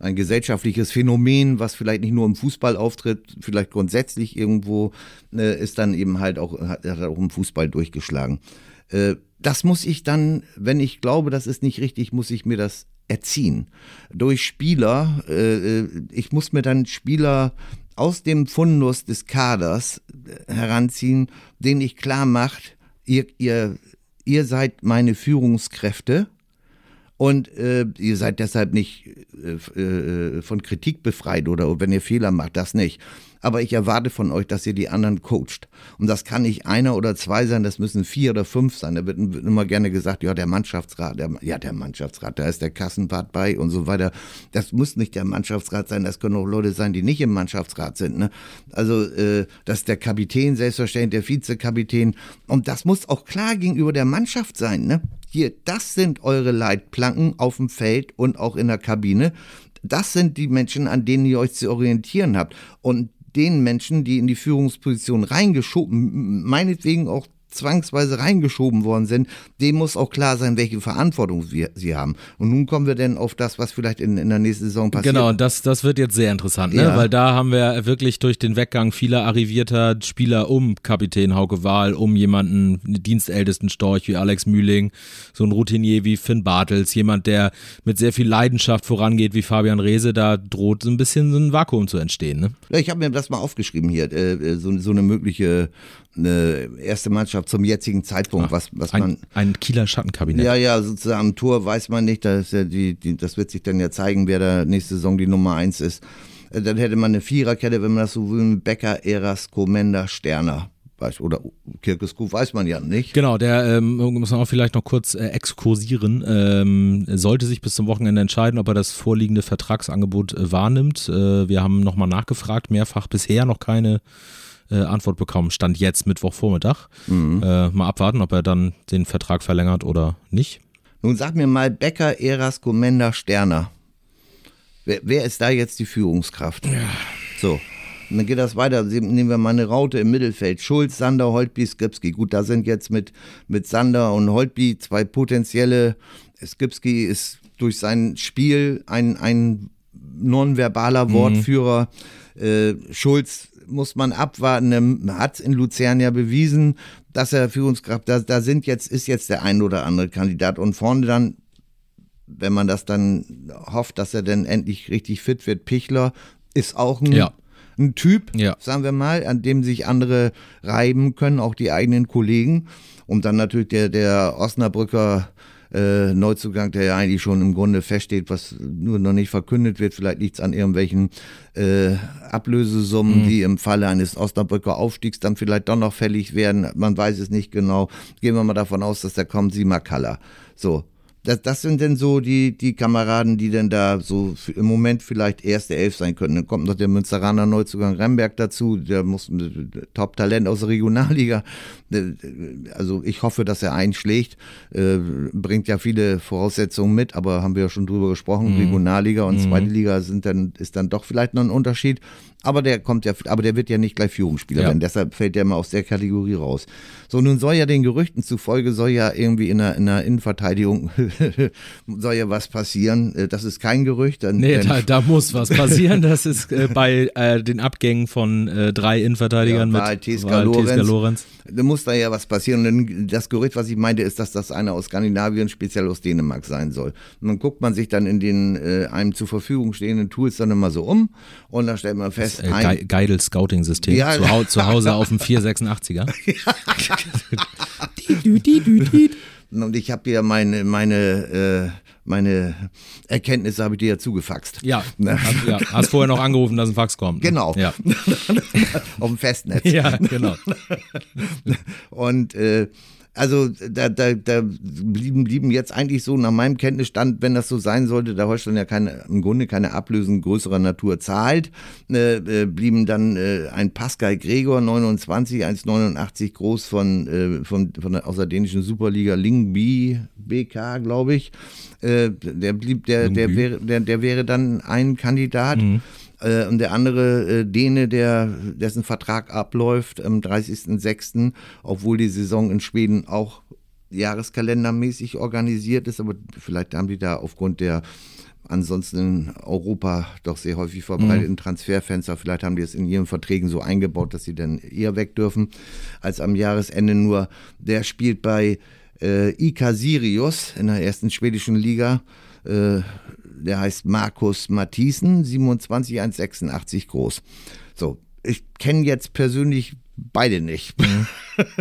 ein gesellschaftliches Phänomen, was vielleicht nicht nur im Fußball auftritt, vielleicht grundsätzlich irgendwo, äh, ist dann eben halt auch, hat, hat auch im Fußball durchgeschlagen. Äh, das muss ich dann, wenn ich glaube, das ist nicht richtig, muss ich mir das erziehen. Durch Spieler, äh, äh ich muss mir dann Spieler aus dem Fundus des Kaders äh, heranziehen, denen ich klar macht, ihr, ihr, ihr seid meine Führungskräfte und äh, ihr seid deshalb nicht äh, äh, von Kritik befreit oder wenn ihr Fehler macht, das nicht. Aber ich erwarte von euch, dass ihr die anderen coacht. Und das kann nicht einer oder zwei sein, das müssen vier oder fünf sein. Da wird, wird immer gerne gesagt, ja, der Mannschaftsrat, der, ja, der Mannschaftsrat, da ist der Kassenpart bei und so weiter. Das muss nicht der Mannschaftsrat sein, das können auch Leute sein, die nicht im Mannschaftsrat sind. Ne? Also äh, das ist der Kapitän, selbstverständlich der Vizekapitän. Und das muss auch klar gegenüber der Mannschaft sein. Ne? Hier, das sind eure Leitplanken auf dem Feld und auch in der Kabine. Das sind die Menschen, an denen ihr euch zu orientieren habt. Und den Menschen, die in die Führungsposition reingeschoben, meinetwegen auch zwangsweise reingeschoben worden sind, dem muss auch klar sein, welche Verantwortung wir, sie haben. Und nun kommen wir denn auf das, was vielleicht in, in der nächsten Saison passiert. Genau, das, das wird jetzt sehr interessant, ne? Ja. weil da haben wir wirklich durch den Weggang vieler arrivierter Spieler um Kapitän Hauke Wahl, um jemanden, dienstältesten Storch wie Alex Mühling, so ein Routinier wie Finn Bartels, jemand, der mit sehr viel Leidenschaft vorangeht wie Fabian Rehse, da droht so ein bisschen so ein Vakuum zu entstehen. Ne? Ja, ich habe mir das mal aufgeschrieben hier, äh, äh so, so eine mögliche eine erste Mannschaft zum jetzigen Zeitpunkt, Ach, was, was ein, man. Ein Kieler Schattenkabinett. Ja, ja, sozusagen am Tor weiß man nicht. Das, ja die, die, das wird sich dann ja zeigen, wer da nächste Saison die Nummer eins ist. Äh, dann hätte man eine Viererkette, wenn man das so will, Becker, Eras, Komenda, Sterner oder Kirkeskuf weiß man ja nicht. Genau, der ähm, muss man auch vielleicht noch kurz äh, exkursieren. Ähm, sollte sich bis zum Wochenende entscheiden, ob er das vorliegende Vertragsangebot äh, wahrnimmt. Äh, wir haben nochmal nachgefragt, mehrfach bisher noch keine äh, Antwort bekommen. Stand jetzt Mittwochvormittag. Mhm. Äh, mal abwarten, ob er dann den Vertrag verlängert oder nicht. Nun sag mir mal Becker, Eras, Komenda, Sterner. Wer, wer, ist da jetzt die Führungskraft? Ja. So. Und dann geht das weiter. Nehmen wir mal eine Raute im Mittelfeld. Schulz, Sander, Holtby, Skripski. Gut, da sind jetzt mit, mit Sander und Holtby zwei potenzielle. Skripski ist durch sein Spiel ein, ein nonverbaler mhm. Wortführer. Mhm. Äh, Schulz muss man abwarten. Hat in Luzern ja bewiesen, dass er Führungskraft, da, da sind jetzt, ist jetzt der ein oder andere Kandidat und vorne dann, wenn man das dann hofft, dass er dann endlich richtig fit wird, Pichler ist auch ein, Ja. ein Typ, Ja. sagen wir mal, an dem sich andere reiben können, auch die eigenen Kollegen. Und dann natürlich der, der Osnabrücker äh, Neuzugang, der ja eigentlich schon im Grunde feststeht, was nur noch nicht verkündet wird. Vielleicht liegt es an irgendwelchen äh, Ablösesummen, die im Falle eines Osnabrücker Aufstiegs dann vielleicht doch noch fällig werden. Man weiß es nicht genau. Gehen wir mal davon aus, dass da kommt Simakala. So. Das, das sind denn so die, die Kameraden, die denn da so im Moment vielleicht erste Elf sein könnten. Dann kommt noch der Münsteraner Neuzugang Remberg dazu, der muss ein Top-Talent aus der Regionalliga. Äh, Also ich hoffe, dass er einschlägt. Äh, Bringt ja viele Voraussetzungen mit, aber haben wir ja schon drüber gesprochen. Regionalliga und zweite Liga sind dann, ist dann doch vielleicht noch ein Unterschied. Aber der kommt ja, aber der wird ja nicht gleich Führungsspieler Ja. werden. Deshalb fällt der immer aus der Kategorie raus. So, nun soll ja den Gerüchten zufolge soll ja irgendwie in der, in der Innenverteidigung soll ja was passieren. Äh, Das ist kein Gerücht. Dann, Nee, da, da muss was passieren. Das ist äh, bei äh, den Abgängen von äh, drei Innenverteidigern Ja, mit Teska, Lorenz. Da muss da ja was passieren. Und dann, das Gerücht, was ich meinte, ist, dass das einer aus Skandinavien, speziell aus Dänemark sein soll. Und dann guckt man sich dann in den äh, einem zur Verfügung stehenden Tools dann immer so um und dann stellt man fest, Äh, ein, Ge Geidel Scouting System. Ja. Zu, hau zu Hause auf dem 486er. und ich habe ja meine, meine, äh, meine Erkenntnisse habe ich dir ja zugefaxt. Ja, Ne? hast, ja, hast vorher noch angerufen, dass ein Fax kommt. Genau. Ja, Auf dem Festnetz. ja genau. Und äh, also da, da, da blieben, blieben jetzt eigentlich so nach meinem Kenntnisstand, wenn das so sein sollte, da Holstein ja keine, im Grunde keine Ablösen größerer Natur zahlt, äh, äh, blieben dann äh, ein Pascal Gregor, 29, 1,89 groß von, äh, von, von der, aus der dänischen Superliga Lingby BK, glaube ich. Äh, der blieb, der, der, wäre, der, der wäre dann ein Kandidat. Äh, und der andere äh, Däne, der, dessen Vertrag abläuft am 30.06., obwohl die Saison in Schweden auch jahreskalendermäßig organisiert ist, aber vielleicht haben die da aufgrund der ansonsten in Europa doch sehr häufig verbreiteten Transferfenster, vielleicht haben die es in ihren Verträgen so eingebaut, dass sie dann eher weg dürfen als am Jahresende nur. Der spielt bei äh, IK Sirius in der ersten schwedischen Liga. Äh, der heißt Markus Mathisen, 27, 1,86 groß. So, ich kenne jetzt persönlich beide nicht.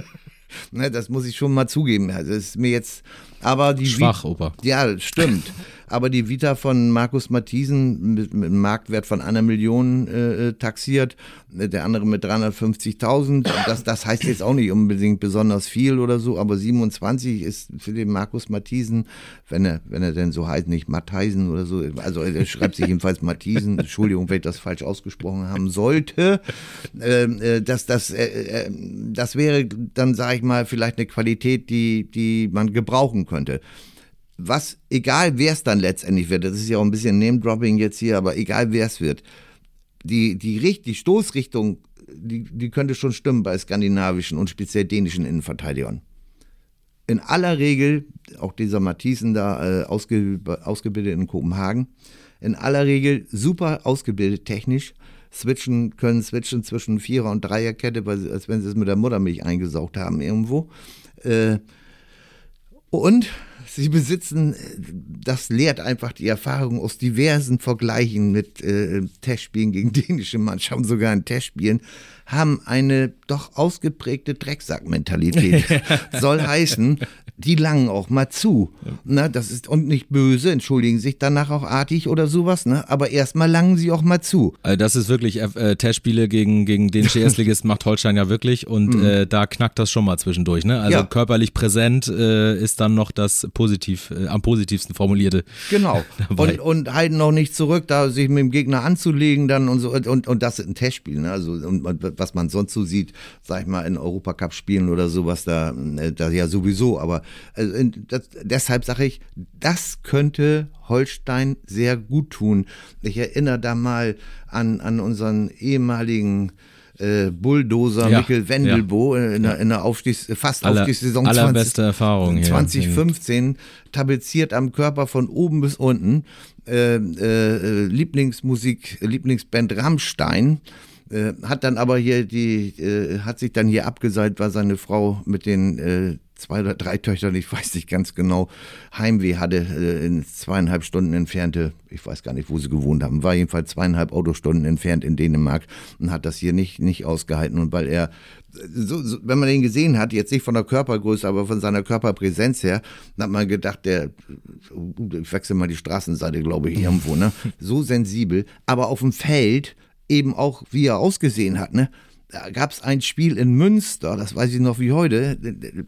ne, das muss ich schon mal zugeben. Also es ist mir jetzt, aber die Schwach, Vi- Opa. Ja, stimmt. Aber die Vita von Markus Mathisen mit, mit einem Marktwert von einer Million äh, äh, taxiert, der andere mit 350.000. Das, das heißt jetzt auch nicht unbedingt besonders viel oder so, aber 27 ist für den Markus Mathisen, wenn er, wenn er denn so heißt, nicht Mattheisen oder so, also er schreibt sich jedenfalls Mathisen, Entschuldigung, wenn ich das falsch ausgesprochen haben sollte, ähm, äh, das, das, äh, äh, das wäre dann, sage ich mal, vielleicht eine Qualität, die, die man gebrauchen könnte was, egal wer es dann letztendlich wird, das ist ja auch ein bisschen Name-Dropping jetzt hier, aber egal wer es wird, die, die, die Stoßrichtung, die, die könnte schon stimmen bei skandinavischen und speziell dänischen Innenverteidigern. In aller Regel, auch dieser Mathisen da, äh, ausge, ausgebildet in Kopenhagen, in aller Regel super ausgebildet technisch, switchen, können switchen zwischen Vierer- und Dreierkette, als wenn sie es mit der Muttermilch eingesaugt haben irgendwo. Äh, und sie besitzen, äh, das lehrt einfach die Erfahrung aus diversen Vergleichen mit äh, Testspielen gegen dänische Mannschaften, sogar in Testspielen, haben eine doch ausgeprägte Drecksack-Mentalität. Soll heißen, die langen auch mal zu. Ne, das ist und nicht böse, entschuldigen sich danach auch artig oder sowas, ne? aber erstmal langen sie auch mal zu. Also das ist wirklich, äh, Testspiele gegen, gegen den Erstligist macht Holstein ja wirklich und äh, da knackt das schon mal zwischendurch. Ne? Also Ja. körperlich präsent äh, ist dann noch das positiv, äh, am positivsten formulierte. Genau. dabei. Und, und halten noch nicht zurück, da sich mit dem Gegner anzulegen dann und so. Und, und, und das ist ein Testspiel, ne? Also, und, und was man sonst so sieht, sag ich mal, in Europacup-Spielen oder sowas, da, äh, da ja sowieso. Aber also, das, deshalb sage ich, das könnte Holstein sehr gut tun. Ich erinnere da mal an, an unseren ehemaligen äh, Bulldozer Ja, Mikkel Wendelbo äh, in, der, in der Aufstiegs-, fast Aller, Aufstiegssaison 20, allerbeste Erfahrung hier. 2015 tapeziert am Körper von oben bis unten. Äh, äh, Lieblingsmusik, Lieblingsband Rammstein. Äh, hat dann aber hier die, äh, hat sich dann hier abgeseilt, weil seine Frau mit den äh, zwei oder drei Töchtern, ich weiß nicht ganz genau, Heimweh hatte, äh, in zweieinhalb Stunden entfernte, ich weiß gar nicht, wo sie gewohnt haben, war jedenfalls zweieinhalb Autostunden entfernt in Dänemark und hat das hier nicht, nicht ausgehalten. Und weil er, so, so, wenn man ihn gesehen hat, jetzt nicht von der Körpergröße, aber von seiner Körperpräsenz her, hat man gedacht, der, ich wechsle mal die Straßenseite, glaube ich, irgendwo, ne? So sensibel, aber auf dem Feld eben auch, wie er ausgesehen hat, ne? da gab es ein Spiel in Münster, das weiß ich noch wie heute.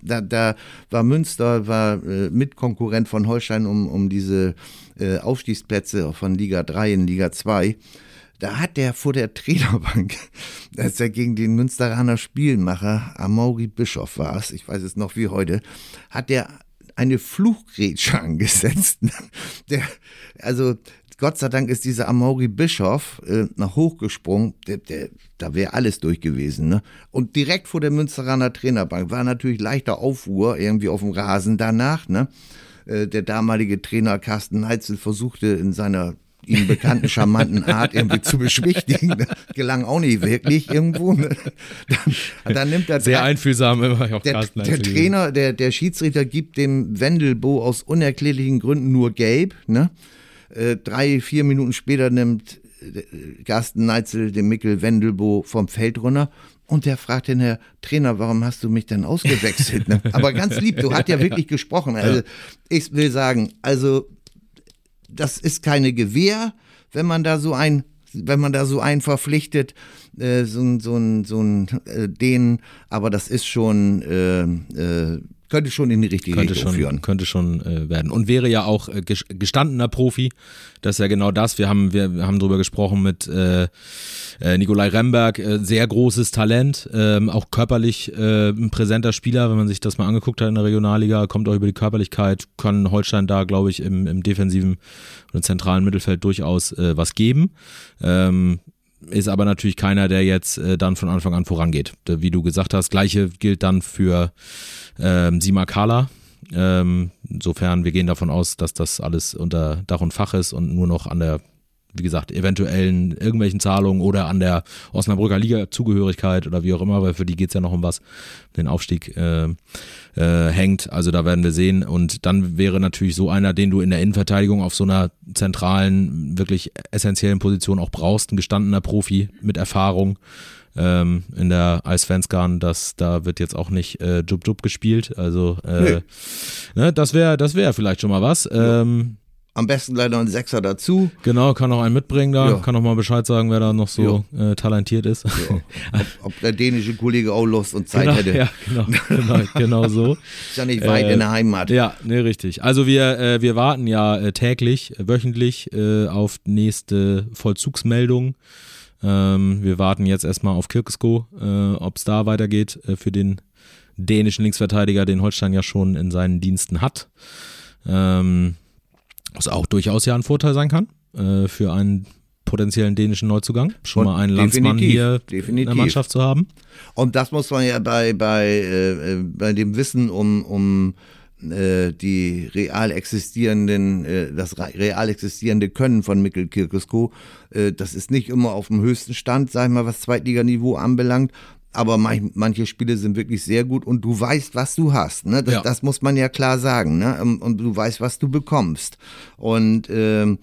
Da, da war Münster war äh, Mitkonkurrent von Holstein um, um diese äh, Aufstiegsplätze von Liga 3 in Liga 2. Da hat der vor der Trainerbank, als er gegen den Münsteraner Spielmacher Amaury Bischof war es, ich weiß es noch wie heute, hat der eine Fluchgrätsche angesetzt. Der, also Gott sei Dank ist dieser Amaury Bischof äh, nach hochgesprungen, der, der, da wäre alles durch gewesen. Ne? Und direkt vor der Münsteraner Trainerbank war natürlich leichter Aufruhr irgendwie auf dem Rasen danach. Ne? Äh, der damalige Trainer Carsten Heitzel versuchte in seiner ihm bekannten charmanten Art irgendwie zu beschwichtigen. Ne? Gelang auch nicht wirklich irgendwo. Ne? Dann, dann, nimmt er sehr einfühlsam immer auch der, der Trainer, der der Schiedsrichter gibt dem Wendelbo aus unerklärlichen Gründen nur gelb. Ne? Äh, drei, vier Minuten später nimmt äh, Carsten Neitzel den Mickel Wendelbo vom Feld runter und der fragt den Herr Trainer, warum hast du mich denn ausgewechselt? Ne? Aber ganz lieb, du hast ja wirklich gesprochen. Also ich will sagen, also das ist keine Gewehr, wenn man da so ein wenn man da so einen verpflichtet, äh, so ein, so ein, so ein äh, den, aber das ist schon äh, äh, könnte schon in die richtige könnte Richtung schon, führen. Könnte schon äh, werden. Und wäre ja auch äh, gestandener Profi. Das ist ja genau das. Wir haben, wir haben drüber gesprochen mit äh, äh, Nikolai Remberg. Äh, sehr großes Talent. Ähm, auch körperlich äh, ein präsenter Spieler. Wenn man sich das mal angeguckt hat in der Regionalliga, kommt auch über die Körperlichkeit. Kann Holstein da, glaube ich, im, im defensiven oder zentralen Mittelfeld durchaus äh, was geben. Ähm, ist aber natürlich keiner, der jetzt äh, dann von Anfang an vorangeht. Wie du gesagt hast, gleiche gilt dann für ähm, Sima Kala. Ähm, insofern, wir gehen davon aus, dass das alles unter Dach und Fach ist und nur noch an der wie gesagt, eventuellen irgendwelchen Zahlungen oder an der Osnabrücker Liga-Zugehörigkeit oder wie auch immer, weil für die geht's ja noch um was, den Aufstieg äh, äh, hängt. Also da werden wir sehen. Und dann wäre natürlich so einer, den du in der Innenverteidigung auf so einer zentralen, wirklich essentiellen Position auch brauchst, ein gestandener Profi mit Erfahrung ähm, in der Eisfansgarn, das da wird jetzt auch nicht äh, Jub Jub gespielt. Also äh, nee. ne, das wäre das wäre vielleicht schon mal was. Ähm, am besten leider ein Sechser dazu. Genau, kann auch einen mitbringen da, ja. kann auch mal Bescheid sagen, wer da noch so äh, talentiert ist. Ob, ob, der dänische Kollege auch Lust und Zeit genau, hätte. Ja, genau, genau, genau so. ist ja nicht weit äh, in der Heimat. Ja, ne, richtig. Also wir, äh, wir warten ja äh, täglich, wöchentlich äh, auf nächste Vollzugsmeldung. Ähm, wir warten jetzt erstmal auf Kirkesko, äh, ob es da weitergeht für den dänischen Linksverteidiger, den Holstein ja schon in seinen Diensten hat. Ähm, was auch durchaus ja ein Vorteil sein kann äh, für einen potenziellen dänischen Neuzugang. Schon Und mal einen Landsmann hier definitiv. in der Mannschaft zu haben. Und das muss man ja bei, bei, äh, bei dem Wissen um, um äh, die real existierenden, äh, das real existierende Können von Mikkel Kirkesko, äh, das ist nicht immer auf dem höchsten Stand, sag ich mal, was Zweitliganiveau anbelangt aber manche Spiele sind wirklich sehr gut und du weißt, was du hast. Ne? Das, ja. das muss man ja klar sagen. Ne? Ähm, und du weißt, was du bekommst. Und ähm,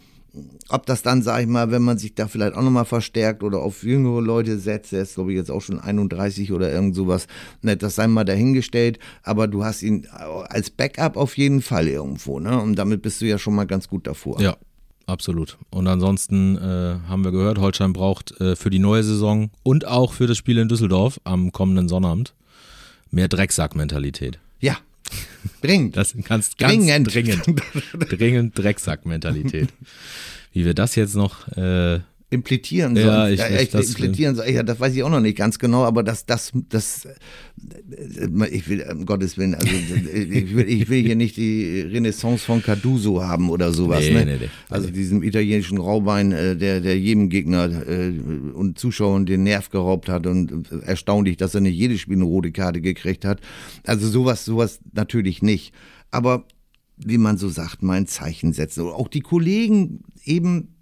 ob das dann, sag ich mal, wenn man sich da vielleicht auch nochmal verstärkt oder auf jüngere Leute setzt, der ist, glaube ich, jetzt auch schon 31 oder irgend sowas, ne, das sei mal dahingestellt, aber du hast ihn als Backup auf jeden Fall irgendwo, ne? Und damit bist du ja schon mal ganz gut davor. Ja, absolut. Und ansonsten äh, haben wir gehört, Holstein braucht äh, für die neue Saison und auch für das Spiel in Düsseldorf am kommenden Sonnabend mehr Drecksack-Mentalität. Ja. Dringend. Das ganz, ganz dringend. Dringend, dringend Drecksack-Mentalität. Wie wir das jetzt noch äh, implizieren soll. Ja, ich, ja, ich, das implizieren soll. Ja, das weiß ich auch noch nicht ganz genau, aber das, das, das, ich will, um Gottes Willen, also ich will, ich will hier nicht die Renaissance von Carduso haben oder sowas. Nee, ne? nee, nee. Also diesem italienischen Raubein, äh, der, der jedem Gegner äh, und Zuschauern den Nerv geraubt hat und erstaunlich, dass er nicht jedes Spiel eine rote Karte gekriegt hat. Also sowas, sowas natürlich nicht. Aber wie man so sagt, mein Zeichen setzen. Auch die Kollegen eben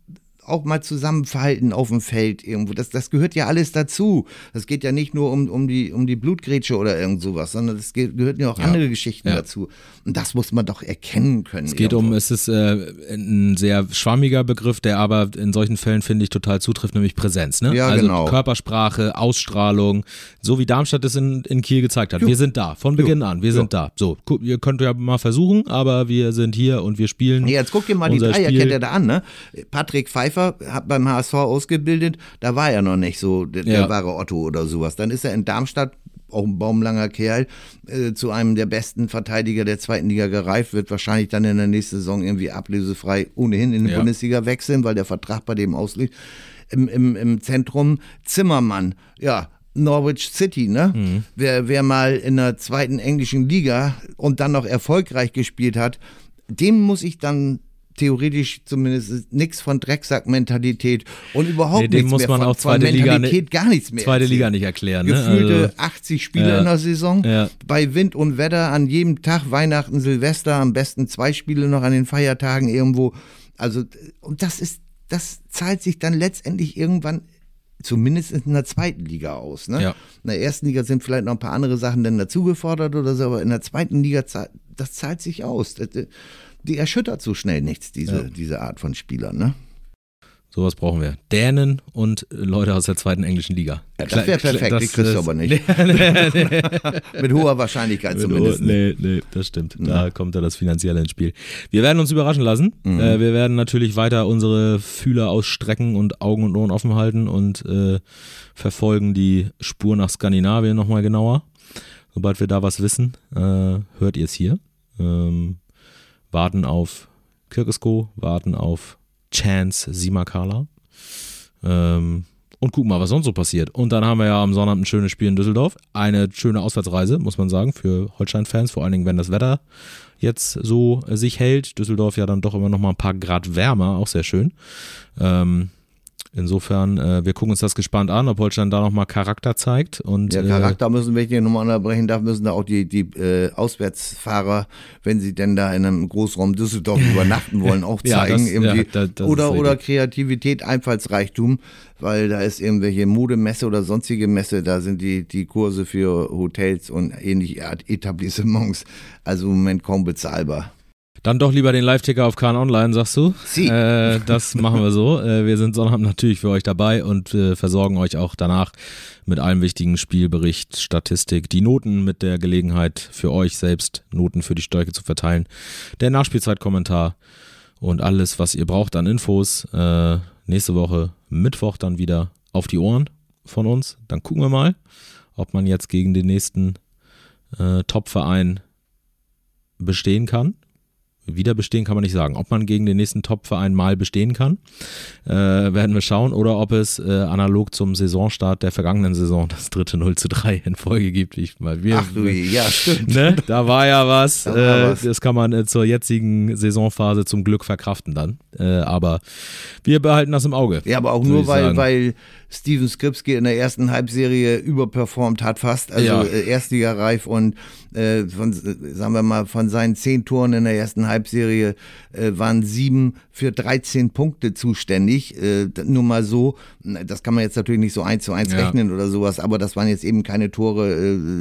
auch mal zusammenverhalten auf dem Feld irgendwo. Das, das gehört ja alles dazu. Das geht ja nicht nur um, um, die, um die Blutgrätsche oder irgend sowas, sondern es gehören ja auch andere Geschichten Ja. dazu. Und das muss man doch erkennen können. Es geht um, es ist äh, ein sehr schwammiger Begriff, der aber in solchen Fällen, finde ich, total zutrifft, nämlich Präsenz. Ne? Ja, also genau. Körpersprache, Ausstrahlung, so wie Darmstadt es in, in Kiel gezeigt hat. Wir sind da, von Beginn an, wir sind da. So, ihr könnt ja mal versuchen, aber wir sind hier und wir spielen. Nee, jetzt guck dir mal die Dreierkette da an, ne? Patrick Pfeiffer hat beim HSV ausgebildet, da war er noch nicht so der, der Ja. wahre Otto oder sowas. Dann ist er in Darmstadt, auch ein baumlanger Kerl, äh, zu einem der besten Verteidiger der zweiten Liga gereift, wird wahrscheinlich dann in der nächsten Saison irgendwie ablösefrei ohnehin in die Ja. Bundesliga wechseln, weil der Vertrag bei dem ausliegt. Im, im, Im Zentrum Zimmermann, ja. Norwich City, ne? Mhm. Wer, wer mal in der zweiten englischen Liga und dann noch erfolgreich gespielt hat, dem muss ich dann theoretisch zumindest nichts von Drecksack-Mentalität und überhaupt Nee, dem nichts muss mehr man von, auch zweite Liga Mentalität ni- gar nichts mehr Zweite. Liga nicht erklären. Ne? Gefühlte Also, 80 Spiele Ja. in der Saison, Ja. bei Wind und Wetter an jedem Tag, Weihnachten, Silvester, am besten zwei Spiele noch an den Feiertagen irgendwo. Also, und das ist, das zahlt sich dann letztendlich irgendwann zumindest in der zweiten Liga aus. Ne? Ja. In der ersten Liga sind vielleicht noch ein paar andere Sachen dann dazu gefordert oder so, aber in der zweiten Liga, zahlt- das zahlt sich aus. Das, äh, Die erschüttert so schnell nichts, diese, Ja. diese Art von Spielern. Ne? Sowas brauchen wir. Dänen und Leute aus der zweiten englischen Liga. Ja, das wäre perfekt, das- die kriegst du aber nicht. Mit hoher Wahrscheinlichkeit zumindest. nicht. Nee, nee, das stimmt. Da kommt ja das Finanzielle ins Spiel. Wir werden uns überraschen lassen. Mhm. Äh, wir werden natürlich weiter unsere Fühler ausstrecken und Augen und Ohren offen halten und äh, verfolgen die Spur nach Skandinavien nochmal genauer. Sobald wir da was wissen, äh, hört ihr es hier. Ähm, warten auf Kirkesko, warten auf Chance Simakala. Ähm, und gucken mal, was sonst so passiert. Und dann haben wir ja am Sonnabend ein schönes Spiel in Düsseldorf. Eine schöne Auswärtsreise, muss man sagen, für Holstein-Fans, vor allen Dingen, wenn das Wetter jetzt so sich hält. Düsseldorf ja dann doch immer noch mal ein paar Grad wärmer, auch sehr schön. Ähm, insofern, äh, wir gucken uns das gespannt an, ob Holstein da noch mal Charakter zeigt. Und, Der äh, Charakter müssen, wenn ich den nochmal unterbrechen darf, müssen da auch die, die äh, Auswärtsfahrer, wenn sie denn da in einem Großraum Düsseldorf übernachten wollen, auch Ja, zeigen. das- irgendwie. ja, da- das oder, oder. Kreativität, Einfallsreichtum, weil da ist irgendwelche Modemesse oder sonstige Messe, da sind die, die Kurse für Hotels und ähnliche Art Etablissements also im Moment kaum bezahlbar. Dann doch lieber den Live-Ticker auf Kahn Online, sagst du? Sie. Äh, das machen wir so. Äh, wir sind Sonnabend natürlich für euch dabei und äh, versorgen euch auch danach mit allem wichtigen Spielbericht, Statistik, die Noten mit der Gelegenheit für euch selbst Noten für die Stärke zu verteilen, der Nachspielzeitkommentar und alles, was ihr braucht an Infos. Äh, nächste Woche Mittwoch dann wieder auf die Ohren von uns. Dann gucken wir mal, ob man jetzt gegen den nächsten äh, Top-Verein bestehen kann wieder bestehen kann man nicht sagen. Ob man gegen den nächsten Top-Verein mal bestehen kann, äh, werden wir schauen. Oder ob es äh, analog zum Saisonstart der vergangenen Saison das dritte 0 zu 3 in Folge gibt. Ich mal, wir, Ach du, ja, stimmt. ne? Da war ja was. Da war äh, was. Das kann man äh, zur jetzigen Saisonphase zum Glück verkraften dann. Äh, aber wir behalten das im Auge. Ja, aber auch nur, weil, sagen. weil Steven Skripski in der ersten Halbserie überperformt hat fast. Also Ja. äh, Erstligareif und äh, von, äh, sagen wir mal, von seinen zehn Toren in der ersten Halbserie äh, waren sieben für 13 Punkte zuständig. Äh, nur mal so, das kann man jetzt natürlich nicht so eins zu eins Ja. rechnen oder sowas, aber das waren jetzt eben keine Tore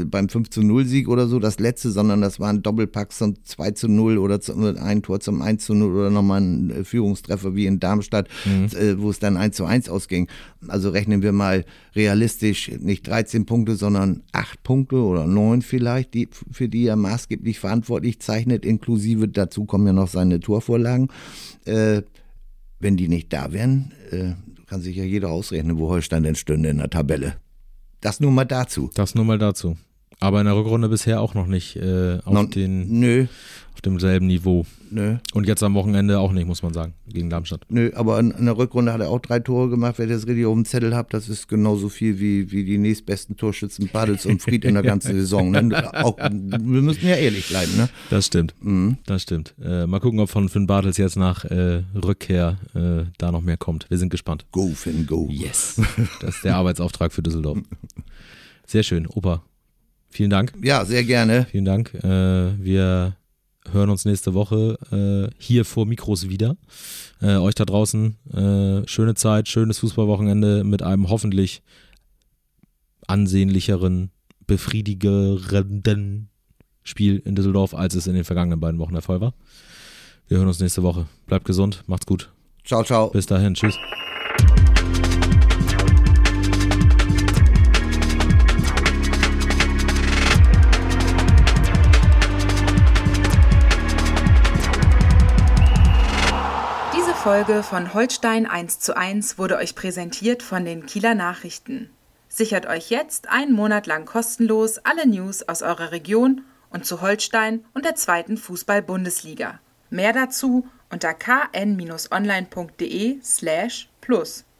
äh, beim 5 zu 0 Sieg oder so, das letzte, sondern das waren Doppelpacks zum 2 zu 0 oder zum, ein Tor zum 1 zu 0 oder nochmal ein äh, Führungstreffer wie in Darmstadt, äh, wo es dann 1 zu 1 ausging. Also rechnen wir mal realistisch nicht 13 Punkte, sondern 8 Punkte oder 9 vielleicht, die, für die er maßgeblich verantwortlich zeichnet, inklusive dazu kommen ja noch seine Torvorlagen. Äh, wenn die nicht da wären, äh, kann sich ja jeder ausrechnen, wo Holstein denn stünde in der Tabelle. Das nur mal dazu. Das nur mal dazu. Aber in der Rückrunde bisher auch noch nicht äh, auf, Non- den, Nö, auf demselben Niveau. nö, Und jetzt am Wochenende auch nicht, muss man sagen, gegen Darmstadt. nö. Aber in, in der Rückrunde hat er auch drei Tore gemacht. Ihr das richtig auf dem Zettel habt, das ist genauso viel wie, wie die nächstbesten Torschützen Badels und Fried in der ganzen Saison. Ne? Auch, wir müssen ja ehrlich bleiben. Ne? Das stimmt. Mhm. Das stimmt. Äh, mal gucken, ob von Finn Bartels jetzt nach äh, Rückkehr äh, da noch mehr kommt. Wir sind gespannt. Go, Finn, go. Yes. Das ist der Arbeitsauftrag für Düsseldorf. Sehr schön. Opa, vielen Dank. Ja, sehr gerne. Vielen Dank. Äh, wir hören uns nächste Woche äh, hier vor Mikros wieder. Äh, euch da draußen äh, schöne Zeit, schönes Fußballwochenende mit einem hoffentlich ansehnlicheren, befriedigerenden Spiel in Düsseldorf, als es in den vergangenen beiden Wochen der Fall war. Wir hören uns nächste Woche. Bleibt gesund, macht's gut. Ciao, ciao. Bis dahin, tschüss. Folge von Holstein 1 zu 1 wurde euch präsentiert von den Kieler Nachrichten. Sichert euch jetzt einen Monat lang kostenlos alle News aus eurer Region und zu Holstein und der zweiten Fußball-Bundesliga. Mehr dazu unter kn-online.de slash plus.